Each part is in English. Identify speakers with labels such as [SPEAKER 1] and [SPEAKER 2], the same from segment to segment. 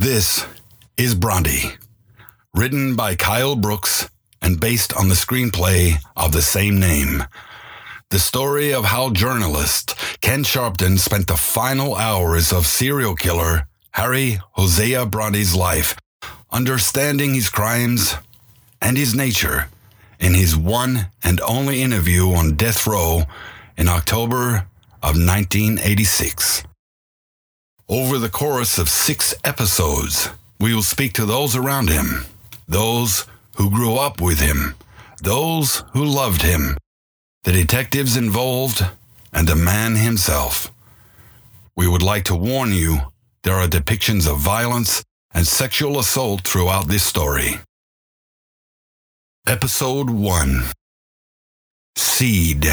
[SPEAKER 1] This is Bronte, written by Kyle Brookes and based on the screenplay of the same name. The story of how journalist Ken Sharpton spent the final hours of serial killer Harry Hosea Bronte's life, understanding his crimes and his nature in his one and only interview on death row in October of 1986. Over the course of six episodes, we will speak to those around him, those who grew up with him, those who loved him, the detectives involved, and the man himself. We would like to warn you there are depictions of violence and sexual assault throughout this story. Episode 1 Seed.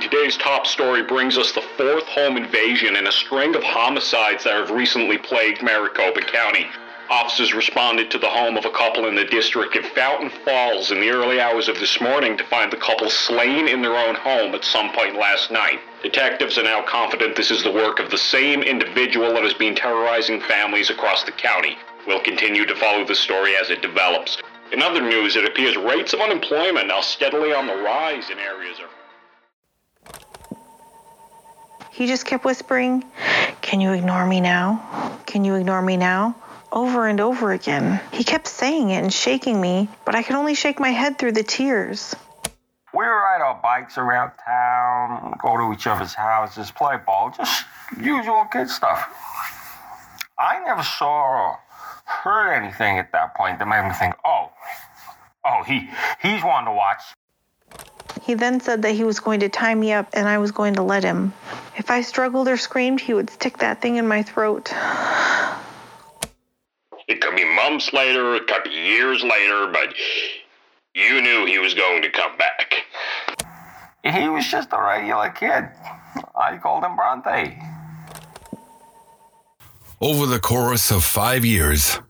[SPEAKER 2] Today's top story brings us the fourth home invasion in a string of homicides that have recently plagued Maricopa County. Officers responded to the home of a couple in the district of Fountain Falls in the early hours of this morning to find the couple slain in their own home at some point last night. Detectives are now confident this is the work of the same individual that has been terrorizing families across the county. We'll continue to follow the story as it develops. In other news, it appears rates of unemployment are steadily on the rise in areas of
[SPEAKER 3] He just kept whispering, Can you ignore me now? Can you ignore me now? Over and over again. He kept saying it and shaking me, but I could only shake my head through the tears.
[SPEAKER 4] We ride our bikes around town, go to each other's houses, play ball, just usual kid stuff. I never saw or heard anything at that point that made me think, oh, oh, he he's one to watch.
[SPEAKER 3] He then said that he was going to tie me up and I was going to let him. If I struggled or screamed, he would stick that thing in my throat.
[SPEAKER 2] It could be months later, it could be years later, but you knew he was going to come back.
[SPEAKER 4] He was just a regular kid. I called him Bronte.
[SPEAKER 1] Over the course of five years,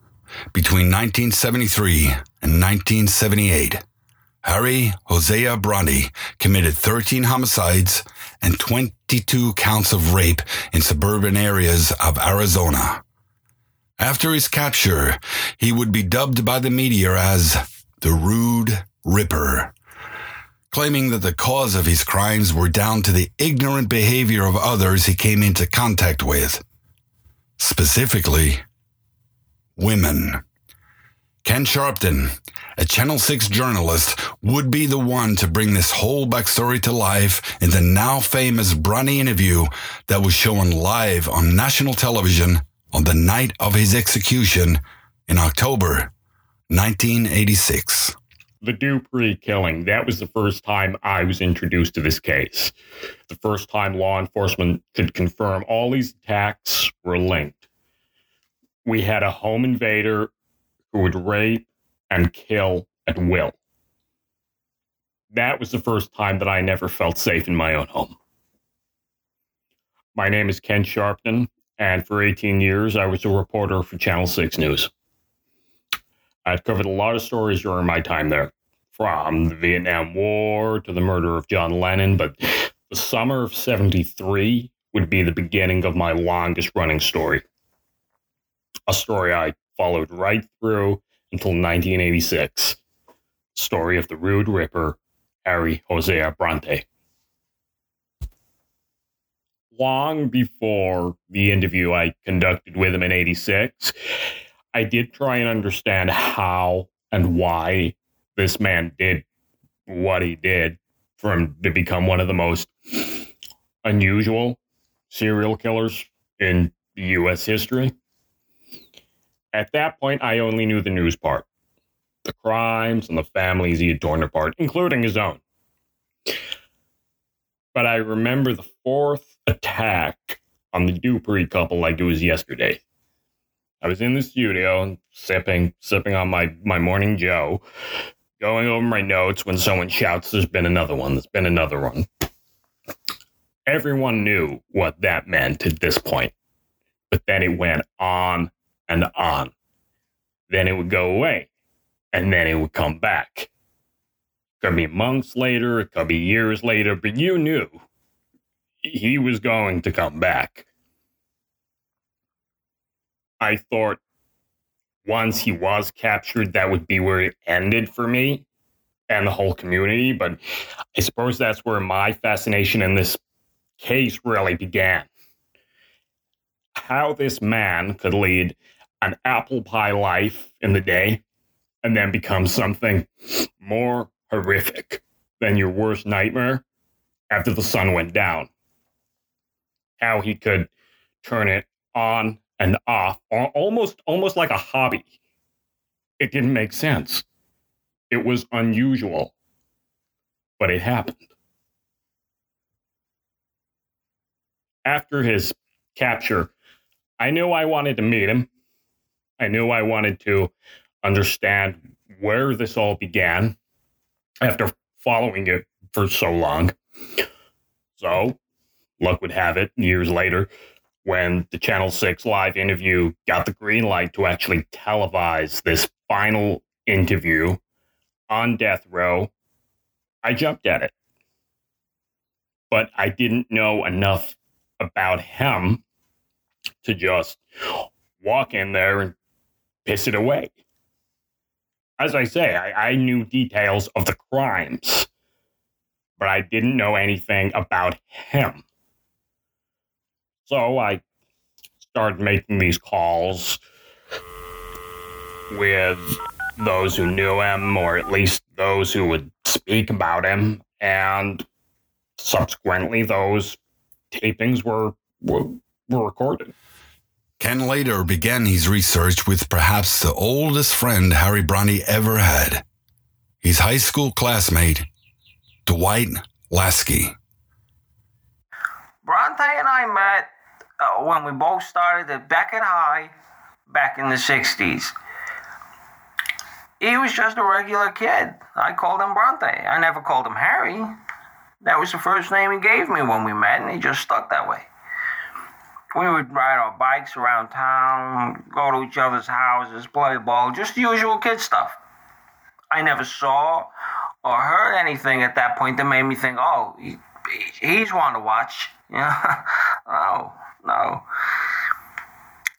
[SPEAKER 1] between 1973 and 1978, Harry Hosea Bronte committed 13 homicides and 22 counts of rape in suburban areas of Arizona. After his capture, he would be dubbed by the media as the Rude Ripper, claiming that the cause of his crimes were down to the ignorant behavior of others he came into contact with. Specifically, women. Ken Sharpton, a Channel 6 journalist, would be the one to bring this whole backstory to life in the now famous Bronte interview that was shown live on national television on the night of his execution in October 1986.
[SPEAKER 5] The Dupree killing, that was the first time I was introduced to this case. The first time law enforcement could confirm all these attacks were linked. We had a home invader who would rape and kill at will. That was the first time that I never felt safe in my own home. My name is Ken Sharpton, and for 18 years I was a reporter for Channel 6 News. I've covered a lot of stories during my time there, from the Vietnam War to the murder of John Lennon, but the summer of 73 would be the beginning of my longest running story. A story I followed right through until 1986. Story of the Rude Ripper, Harry Hosea Bronte. Long before the interview I conducted with him in 86, I did try and understand how and why this man did what he did for him to become one of the most unusual serial killers in U.S. history. At that point, I only knew the news part the crimes and the families he had torn apart, including his own. But I remember the fourth attack on the Dupree couple like it was yesterday. I was in the studio sipping sipping on my, my morning Joe, going over my notes when someone shouts, There's been another one, there's been another one. Everyone knew what that meant at this point. But then it went on and on. Then it would go away. And then it would come back. It could be months later, it could be years later, but you knew he was going to come back. I thought once he was captured, that would be where it ended for me and the whole community. But I suppose that's where my fascination in this case really began. How this man could lead an apple pie life in the day and then become something more horrific than your worst nightmare after the sun went down. How he could turn it on and off, almost almost like a hobby. It didn't make sense. It was unusual, but it happened. After his capture, I knew I wanted to meet him. I knew I wanted to understand where this all began after following it for so long. So, luck would have it, years later, when the Channel 6 live interview got the green light to actually televise this final interview on death row, I jumped at it. But I didn't know enough about him to just walk in there and piss it away. As I say, I, I knew details of the crimes, but I didn't know anything about him. So I started making these calls with those who knew him, or at least those who would speak about him, and subsequently, those tapings were were, were recorded.
[SPEAKER 1] Ken later began his research with perhaps the oldest friend Harry Bronte ever had his high school classmate, Dwight Lasky.
[SPEAKER 4] Bronte and I met uh, when we both started at Beckett High back in the 60s. He was just a regular kid. I called him Bronte. I never called him Harry. That was the first name he gave me when we met, and he just stuck that way. We would ride our bikes around town, go to each other's houses, play ball, just the usual kid stuff. I never saw or heard anything at that point that made me think, oh, he, he's one to watch. Yeah, no, no.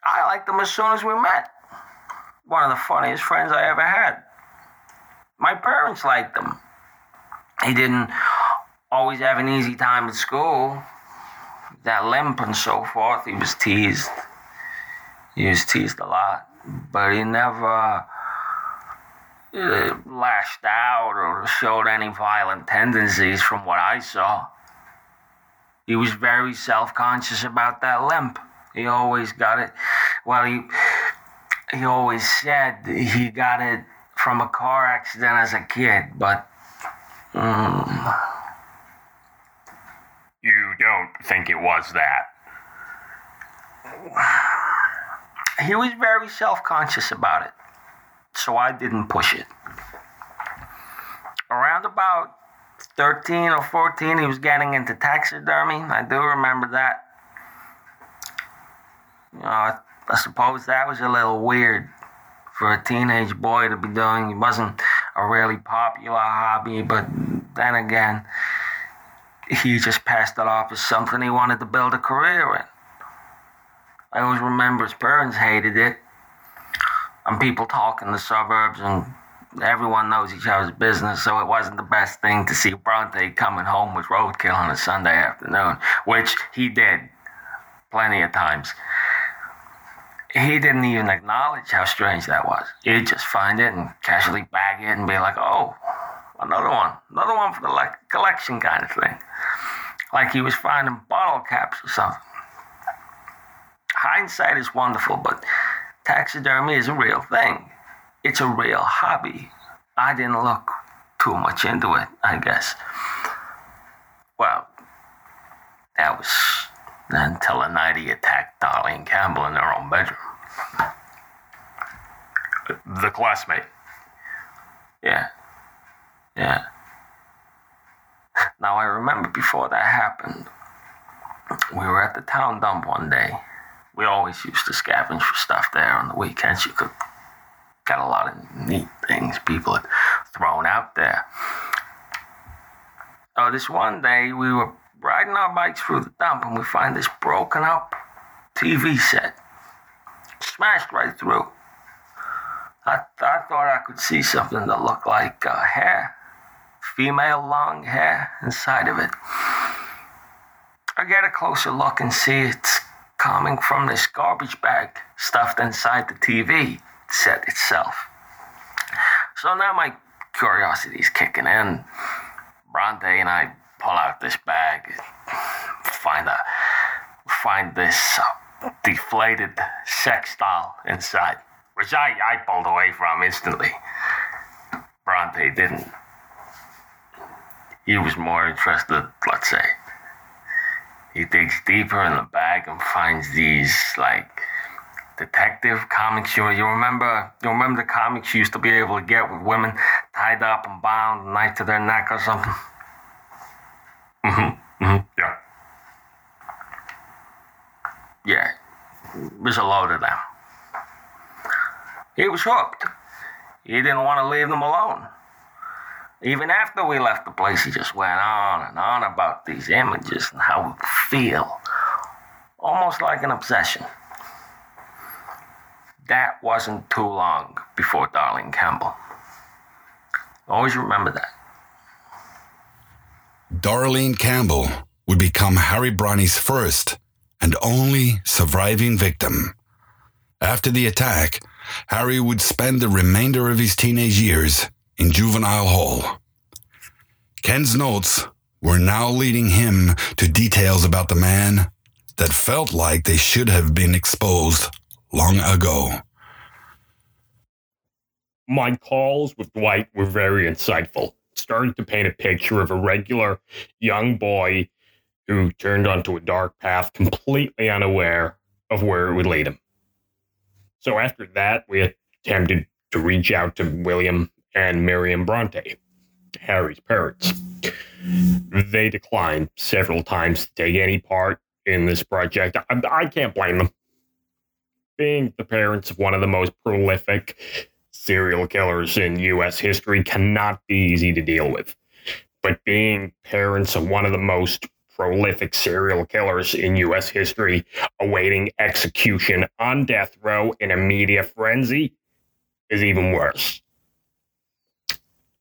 [SPEAKER 4] I liked him as soon as we met. One of the funniest friends I ever had. My parents liked him. He didn't always have an easy time at school. That limp and so forth, he was teased. He was teased a lot. But he never uh, lashed out or showed any violent tendencies from what I saw. He was very self conscious about that limp. He always got it. Well, he he always said he got it from a car accident as a kid, but. Um,
[SPEAKER 5] don't think it was that?
[SPEAKER 4] He was very self conscious about it, so I didn't push it. Around about 13 or 14, he was getting into taxidermy. I do remember that. You know, I, I suppose that was a little weird for a teenage boy to be doing. It wasn't a really popular hobby, but then again, he just passed it off as something he wanted to build a career in. I always remember his parents hated it, and people talk in the suburbs, and everyone knows each other's business, so it wasn't the best thing to see Bronte coming home with roadkill on a Sunday afternoon, which he did plenty of times. He didn't even acknowledge how strange that was. He'd just find it and casually bag it and be like, oh, another one, another one for the le- collection kind of thing. Like he was finding bottle caps or something. Hindsight is wonderful, but taxidermy is a real thing it's a real hobby. I didn't look too much into it, I guess. Well, that was until a night he attacked Darlene Campbell in her own bedroom.
[SPEAKER 5] The classmate.
[SPEAKER 4] Yeah. Yeah. Now I remember before that happened, we were at the town dump one day. We always used to scavenge for stuff there on the weekends. You could get a lot of neat things people had thrown out there. So this one day we were riding our bikes through the dump and we find this broken up TV set. Smashed right through. I, I thought I could see something that looked like uh, hair. Female long hair inside of it. I get a closer look and see it's coming from this garbage bag stuffed inside the TV set itself. So now my curiosity is kicking in. Bronte and I pull out this bag, find a find this uh, deflated sex doll inside, which I, I pulled away from instantly. Bronte didn't. He was more interested, let's say. He digs deeper in the bag and finds these like detective comics. You, you remember you remember the comics you used to be able to get with women tied up and bound, knife to their neck or something? Mm-hmm. Mm-hmm. Yeah. Yeah. There's a load of them. He was hooked. He didn't want to leave them alone. Even after we left the place, he just went on and on about these images and how we feel. Almost like an obsession. That wasn't too long before Darlene Campbell. Always remember that.
[SPEAKER 1] Darlene Campbell would become Harry Bronte's first and only surviving victim. After the attack, Harry would spend the remainder of his teenage years in juvenile hall. Ken's notes were now leading him to details about the man that felt like they should have been exposed long ago.
[SPEAKER 5] My calls with Dwight were very insightful. Started to paint a picture of a regular young boy who turned onto a dark path completely unaware of where it would lead him. So after that, we attempted to reach out to William and Miriam Bronte, Harry's parents. They declined several times to take any part in this project. I, I can't blame them. Being the parents of one of the most prolific serial killers in U.S. history cannot be easy to deal with. But being parents of one of the most prolific serial killers in U.S. history awaiting execution on death row in a media frenzy is even worse.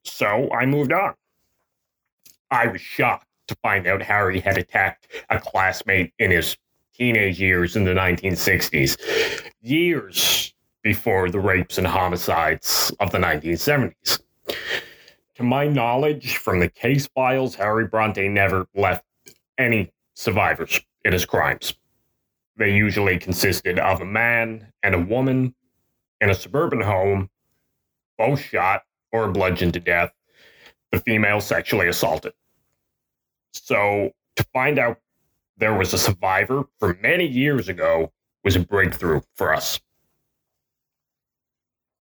[SPEAKER 5] So I moved on. I was shocked to find out Harry had attacked a classmate in his teenage years in the 1960s, years before the rapes and homicides of the 1970s. To my knowledge, from the case files, Harry Bronte never left any survivors in his crimes. They usually consisted of a man and a woman in a suburban home, both shot or bludgeoned to death, the female sexually assaulted. So to find out there was a survivor from many years ago was a breakthrough for us.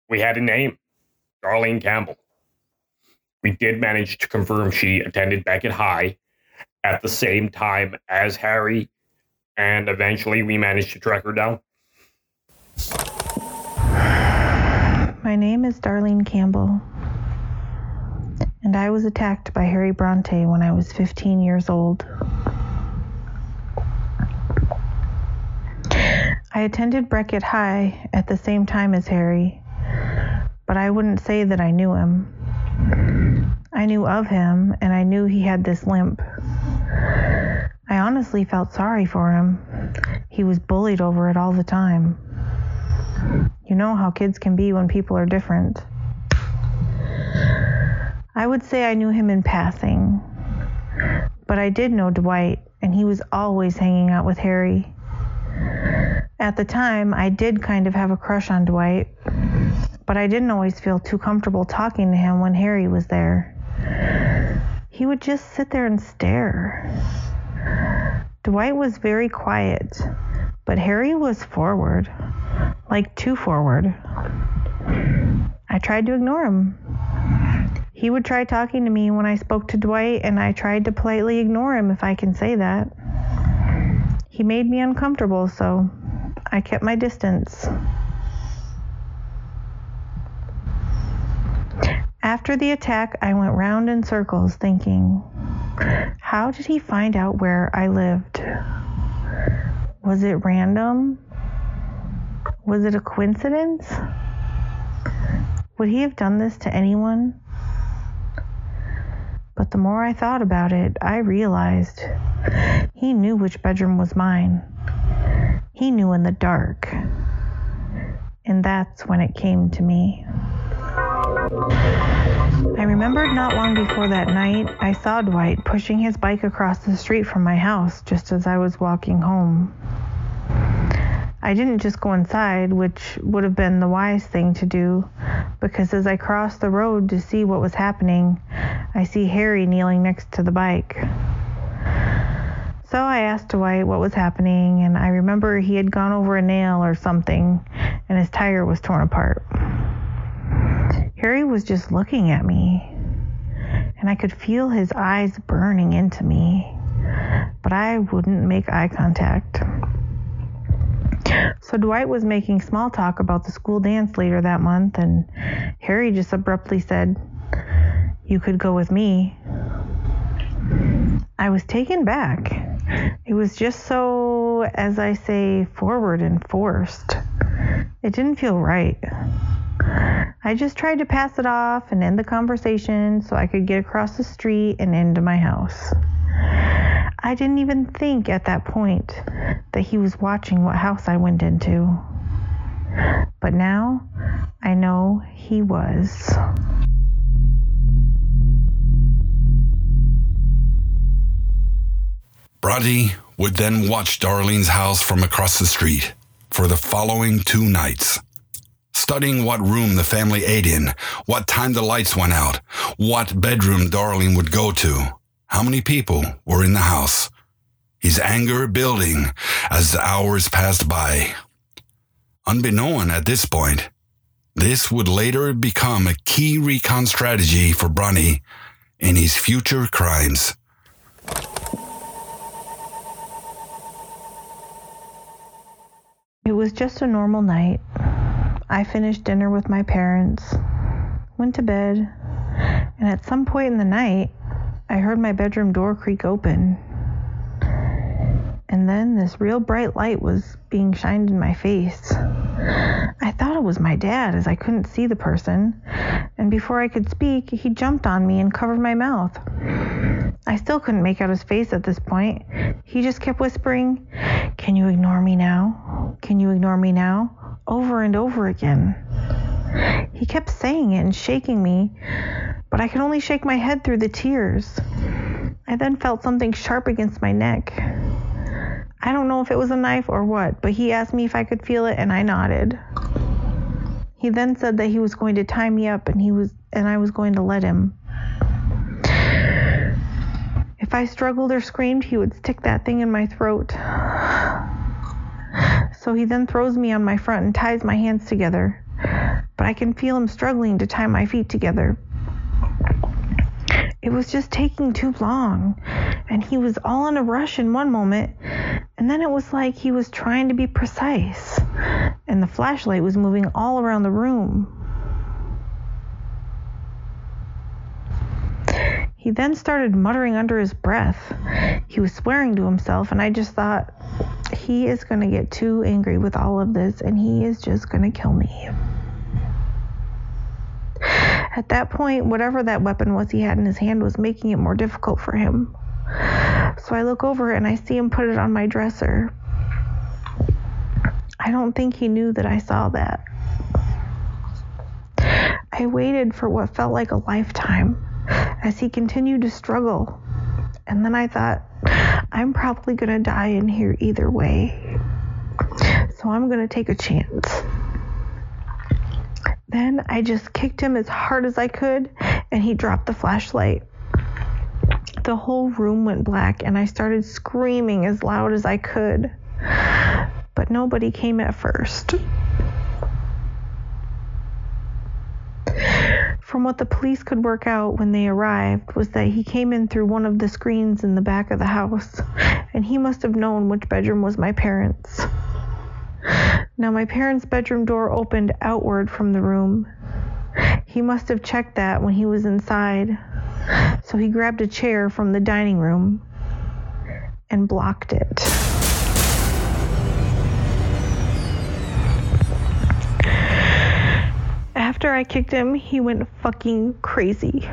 [SPEAKER 5] We had a name, Darlene Campbell. We did manage to confirm she attended Beckett High at the same time as Harry, and eventually we managed to track her down.
[SPEAKER 3] My name is Darlene Campbell, and I was attacked by Harry Bronte when I was 15 years old. I attended Beckett High at the same time as Harry, but I wouldn't say that I knew him. I knew of him, and I knew he had this limp. I honestly felt sorry for him. He was bullied over it all the time. You know how kids can be when people are different. I would say I knew him in passing, but I did know Dwight, and he was always hanging out with Harry. At the time, I did kind of have a crush on Dwight, but I didn't always feel too comfortable talking to him when Harry was there. He would just sit there and stare. Dwight was very quiet, but Harry was forward, like too forward. I tried to ignore him. He would try talking to me when I spoke to Dwight, and I tried to politely ignore him, if I can say that. He made me uncomfortable, so I kept my distance. After the attack, I went round in circles thinking, how did he find out where I lived? Was it random? Was it a coincidence? Would he have done this to anyone? But the more I thought about it, I realized he knew which bedroom was mine. He knew in the dark. And that's when it came to me. I remembered not long before that night, I saw Dwight pushing his bike across the street from my house just as I was walking home. I didn't just go inside, which would have been the wise thing to do, because as I crossed the road to see what was happening, I see Harry kneeling next to the bike. So I asked Dwight what was happening, and I remember he had gone over a nail or something, and his tire was torn apart. Harry was just looking at me, and I could feel his eyes burning into me, but I wouldn't make eye contact. So Dwight was making small talk about the school dance later that month, and Harry just abruptly said, You could go with me. I was taken back. It was just so, as I say, forward and forced. It didn't feel right. I just tried to pass it off and end the conversation so I could get across the street and into my house. I didn't even think at that point that he was watching what house I went into. But now I know he was.
[SPEAKER 1] Bronte would then watch Darlene's house from across the street for the following two nights studying what room the family ate in, what time the lights went out, what bedroom Darlene would go to, how many people were in the house. His anger building as the hours passed by. Unbeknown at this point, this would later become a key recon strategy for Bronte in his future crimes.
[SPEAKER 3] It was just a normal night. I finished dinner with my parents, went to bed, and at some point in the night, I heard my bedroom door creak open. And then this real bright light was being shined in my face. I thought it was my dad as I couldn't see the person, and before I could speak, he jumped on me and covered my mouth. I still couldn't make out his face at this point. He just kept whispering, Can you ignore me now? Can you ignore me now? over and over again. He kept saying it and shaking me, but I could only shake my head through the tears. I then felt something sharp against my neck. I don't know if it was a knife or what, but he asked me if I could feel it and I nodded. He then said that he was going to tie me up and he was and I was going to let him. If I struggled or screamed, he would stick that thing in my throat. So he then throws me on my front and ties my hands together. I can feel him struggling to tie my feet together. It was just taking too long, and he was all in a rush in one moment, and then it was like he was trying to be precise, and the flashlight was moving all around the room. He then started muttering under his breath. He was swearing to himself, and I just thought, he is going to get too angry with all of this, and he is just going to kill me. At that point, whatever that weapon was he had in his hand was making it more difficult for him. So I look over and I see him put it on my dresser. I don't think he knew that I saw that. I waited for what felt like a lifetime as he continued to struggle. And then I thought, I'm probably going to die in here either way. So I'm going to take a chance. Then I just kicked him as hard as I could, and he dropped the flashlight. The whole room went black, and I started screaming as loud as I could. But nobody came at first. From what the police could work out when they arrived was that he came in through one of the screens in the back of the house, and he must have known which bedroom was my parents'. Now, my parents' bedroom door opened outward from the room. He must have checked that when he was inside, so he grabbed a chair from the dining room and blocked it. After I kicked him, he went fucking crazy.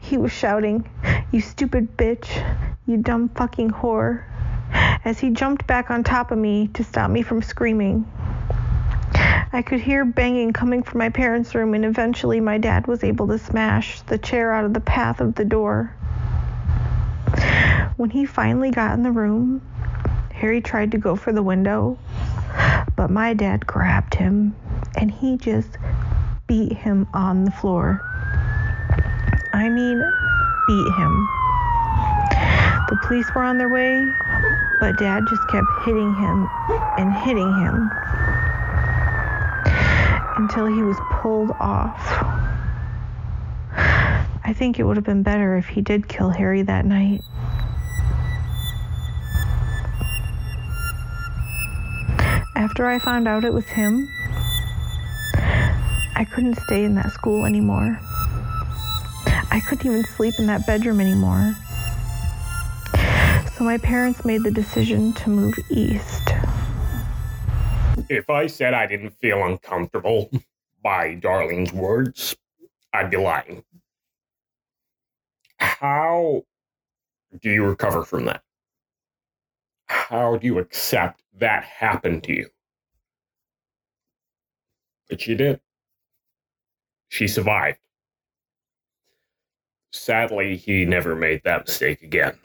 [SPEAKER 3] He was shouting, You stupid bitch, you dumb fucking whore, as he jumped back on top of me to stop me from screaming. I could hear banging coming from my parents' room, and eventually my dad was able to smash the chair out of the path of the door. When he finally got in the room, Harry tried to go for the window, but my dad grabbed him and he just beat him on the floor. I mean, beat him. The police were on their way, but dad just kept hitting him and hitting him until he was pulled off. I think it would have been better if he did kill Harry that night. After I found out it was him, I couldn't stay in that school anymore. I couldn't even sleep in that bedroom anymore. So my parents made the decision to move east.
[SPEAKER 5] If I said I didn't feel uncomfortable by Darlene's words, I'd be lying. How do you recover from that? How do you accept that happened to you? But she did. She survived. Sadly, he never made that mistake again.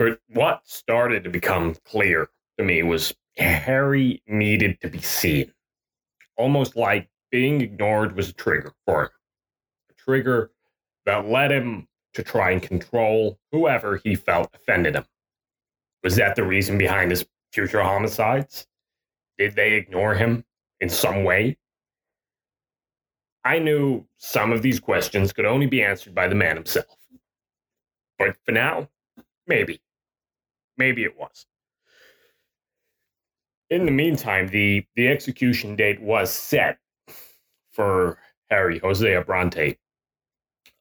[SPEAKER 5] But what started to become clear to me was Harry needed to be seen. Almost like being ignored was a trigger for him. A trigger that led him to try and control whoever he felt offended him. Was that the reason behind his future homicides? Did they ignore him in some way? I knew some of these questions could only be answered by the man himself. But for now, maybe. Maybe it was. In the meantime, the, the execution date was set for Harry Hosea Bronte,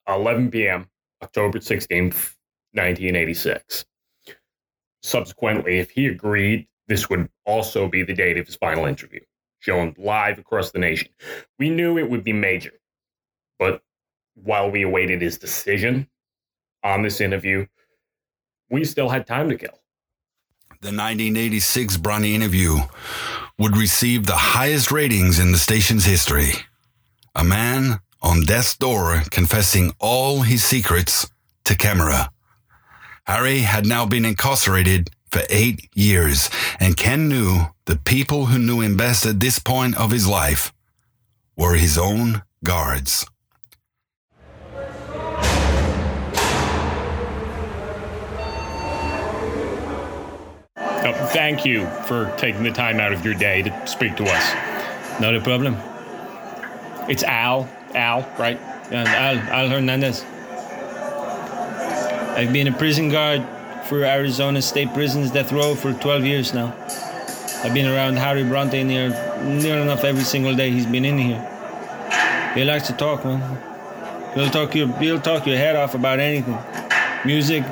[SPEAKER 5] 11 p.m., October 16th, 1986. Subsequently, if he agreed, this would also be the date of his final interview shown live across the nation. We knew it would be major, but while we awaited his decision on this interview, we still had time to kill.
[SPEAKER 1] The 1986 Bronte interview would receive the highest ratings in the station's history. A man on death's door confessing all his secrets to camera. Harry had now been incarcerated for eight years, and Ken knew the people who knew him best at this point of his life were his own guards.
[SPEAKER 5] Thank you for taking the time out of your day to speak to us.
[SPEAKER 4] Not a problem.
[SPEAKER 5] It's Al. Al, right?
[SPEAKER 4] Al, Al Hernandez. I've been a prison guard for Arizona State Prison's death row for 12 years now. I've been around Harry Bronte near, near enough every single day he's been in here. He likes to talk, man. He'll talk your, he'll talk your head off about anything. Music,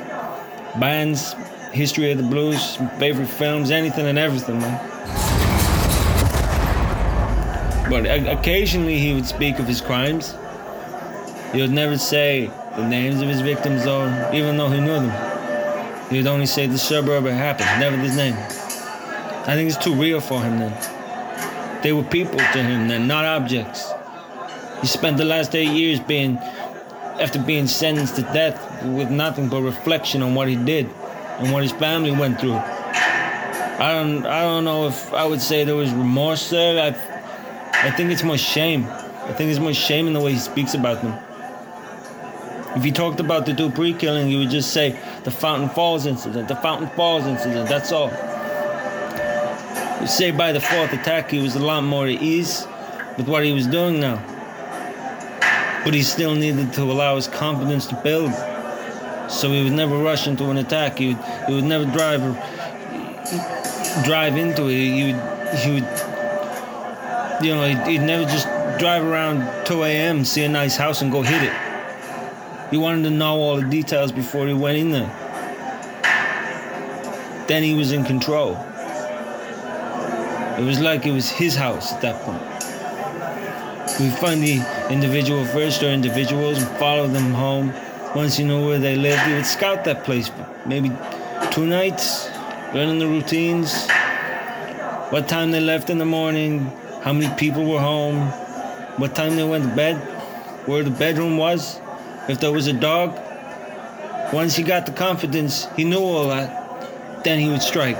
[SPEAKER 4] bands, history of the blues, favorite films, anything and everything, man. But occasionally he would speak of his crimes. He would never say the names of his victims, though, even though he knew them. He would only say the suburb it happened, never his name. I think it's too real for him then. They were people to him then, not objects. He spent the last eight years being, after being sentenced to death, with nothing but reflection on what he did and what his family went through. I don't, I don't know if I would say there was remorse there. I, I think it's more shame. I think there's more shame in the way he speaks about them. If he talked about the Dupree killing, he would just say the Fountain Falls incident, the Fountain Falls incident, that's all. You say by the fourth attack, he was a lot more at ease, with what he was doing now. But he still needed to allow his confidence to build. So he would never rush into an attack. He would, he would never drive drive into it. He would, he would you know, he'd, he'd never just drive around 2 a.m., see a nice house, and go hit it. He wanted to know all the details before he went in there. Then he was in control. It was like it was his house at that point. We find the individual first or individuals and follow them home. Once he knew where they lived, he would scout that place maybe two nights, learning the routines, what time they left in the morning, how many people were home, what time they went to bed, where the bedroom was, if there was a dog. Once he got the confidence, he knew all that, then he would strike.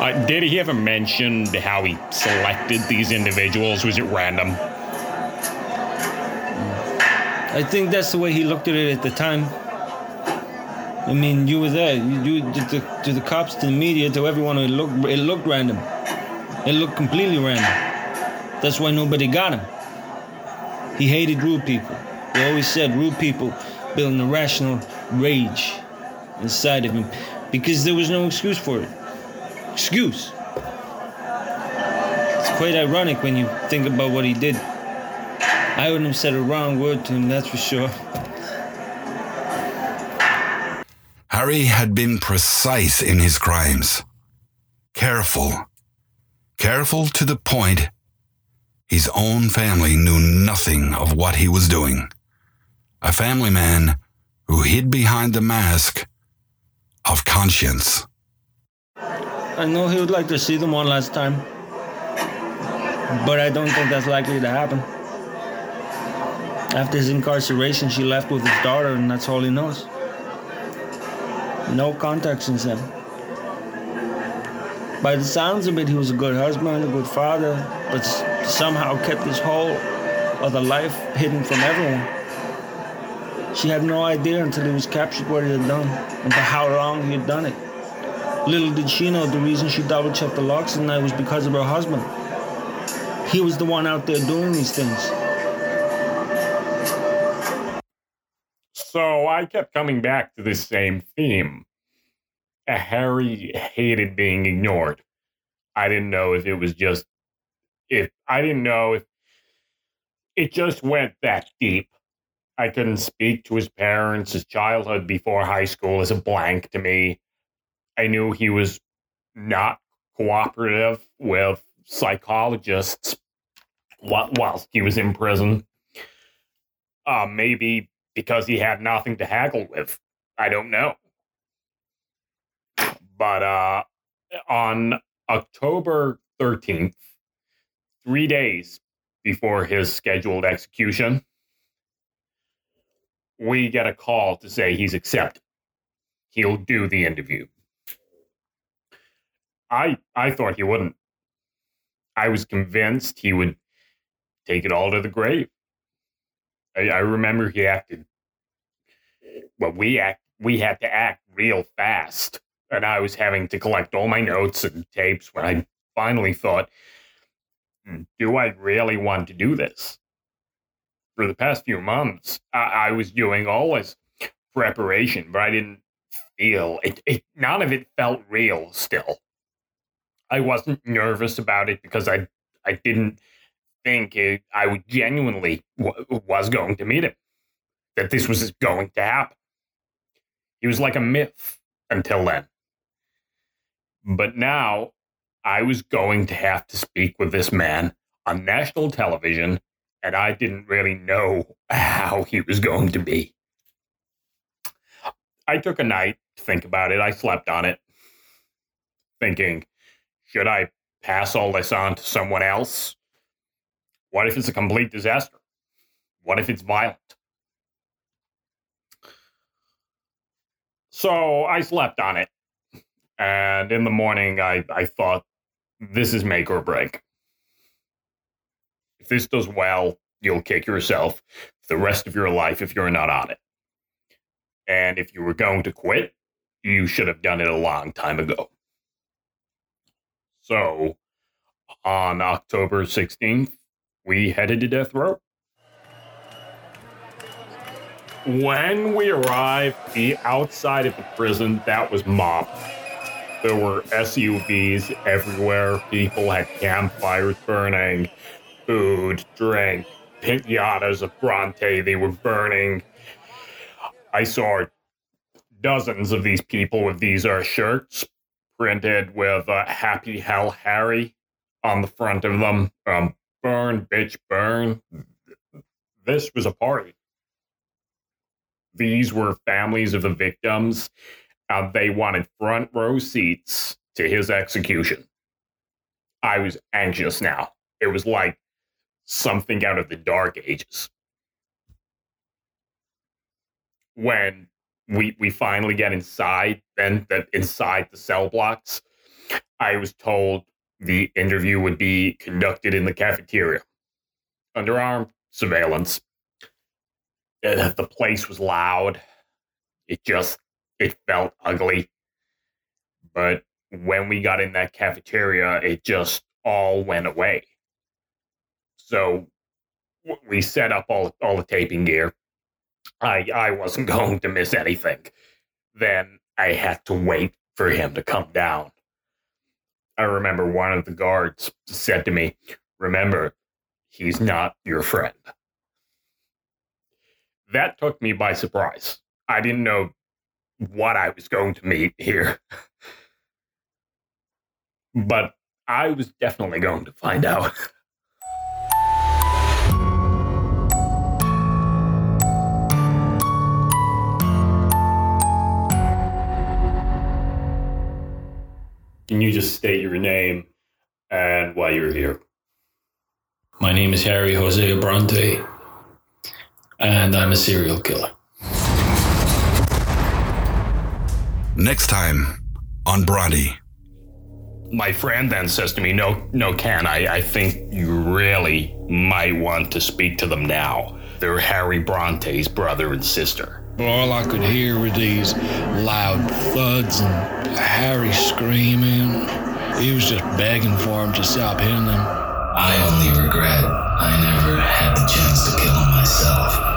[SPEAKER 5] Uh, did he ever mention how he selected these individuals? Was it random?
[SPEAKER 4] I think that's the way he looked at it at the time. I mean, you were there. You, you to, the, to the cops, to the media, to everyone. It looked it looked random. It looked completely random. That's why nobody got him. He hated rude people. He always said rude people build an irrational rage inside of him because there was no excuse for it. Excuse. It's quite ironic when you think about what he did. I wouldn't have said a wrong word to him, that's for sure.
[SPEAKER 1] Harry had been precise in his crimes. Careful. Careful to the point his own family knew nothing of what he was doing. A family man who hid behind the mask of conscience.
[SPEAKER 4] I know he would like to see them one last time, but I don't think that's likely to happen. After his incarceration, she left with his daughter, and that's all he knows. No contact since then. By the sounds of it, he was a good husband, a good father, but somehow kept his whole other life hidden from everyone. She had no idea until he was captured what he had done and for how long he had done it. Little did she know the reason she double checked the locks at night was because of her husband. He was the one out there doing these things.
[SPEAKER 5] So I kept coming back to this same theme. Harry hated being ignored. I didn't know if it was just if I didn't know if it just went that deep. I couldn't speak to his parents. His childhood before high school is a blank to me. I knew he was not cooperative with psychologists whilst he was in prison. Uh, maybe because he had nothing to haggle with. I don't know. But uh, on October 13th, three days before his scheduled execution, we get a call to say he's accepted. He'll do the interview. I I thought he wouldn't. I was convinced he would take it all to the grave. I, I remember he acted. Well, we act. We had to act real fast, and I was having to collect all my notes and tapes. When I finally thought, hmm, "Do I really want to do this?" For the past few months, I, I was doing all this preparation, but I didn't feel it, it. None of it felt real. Still, I wasn't nervous about it because I I didn't think it, I genuinely w- was going to meet him. That this was going to happen. He was like a myth until then. But now I was going to have to speak with this man on national television, and I didn't really know how he was going to be. I took a night to think about it. I slept on it, thinking, should I pass all this on to someone else? What if it's a complete disaster? What if it's violent? So I slept on it. And in the morning, I, I thought, this is make or break. If this does well, you'll kick yourself the rest of your life if you're not on it. And if you were going to quit, you should have done it a long time ago. So On October 16th, we headed to death row. When we arrived, the outside of the prison that was mobbed. There were SUVs everywhere. People had campfires burning, food, drink, pinatas of Bronte they were burning. I saw dozens of these people with these uh, shirts printed with uh, "Happy Hell Harry" on the front of them. Um, burn, bitch, burn. This was a party. These were families of the victims. Uh, they wanted front row seats to his execution. I was anxious now. It was like something out of the dark ages. When we we finally get inside, then that inside the cell blocks, I was told the interview would be conducted in the cafeteria under armed surveillance. The place was loud. It just it felt ugly. But when we got in that cafeteria, it just all went away. So we set up all all the taping gear. I I wasn't going to miss anything. Then I had to wait for him to come down. I remember one of the guards said to me, "Remember, he's not your friend." That took me by surprise. I didn't know what I was going to meet here. but I was definitely going to find out. Can you just state your name and why you're here?
[SPEAKER 6] My name is Harry Hosea Bronte, and I'm a serial killer.
[SPEAKER 1] Next time on Bronte.
[SPEAKER 5] My friend then says to me, No, no, Ken, I, I think you really might want to speak to them now. They're Harry Bronte's brother and sister.
[SPEAKER 7] All I could hear were these loud thuds and Harry screaming. He was just begging for him to stop hitting them.
[SPEAKER 6] I only regret I never had the chance to kill him myself.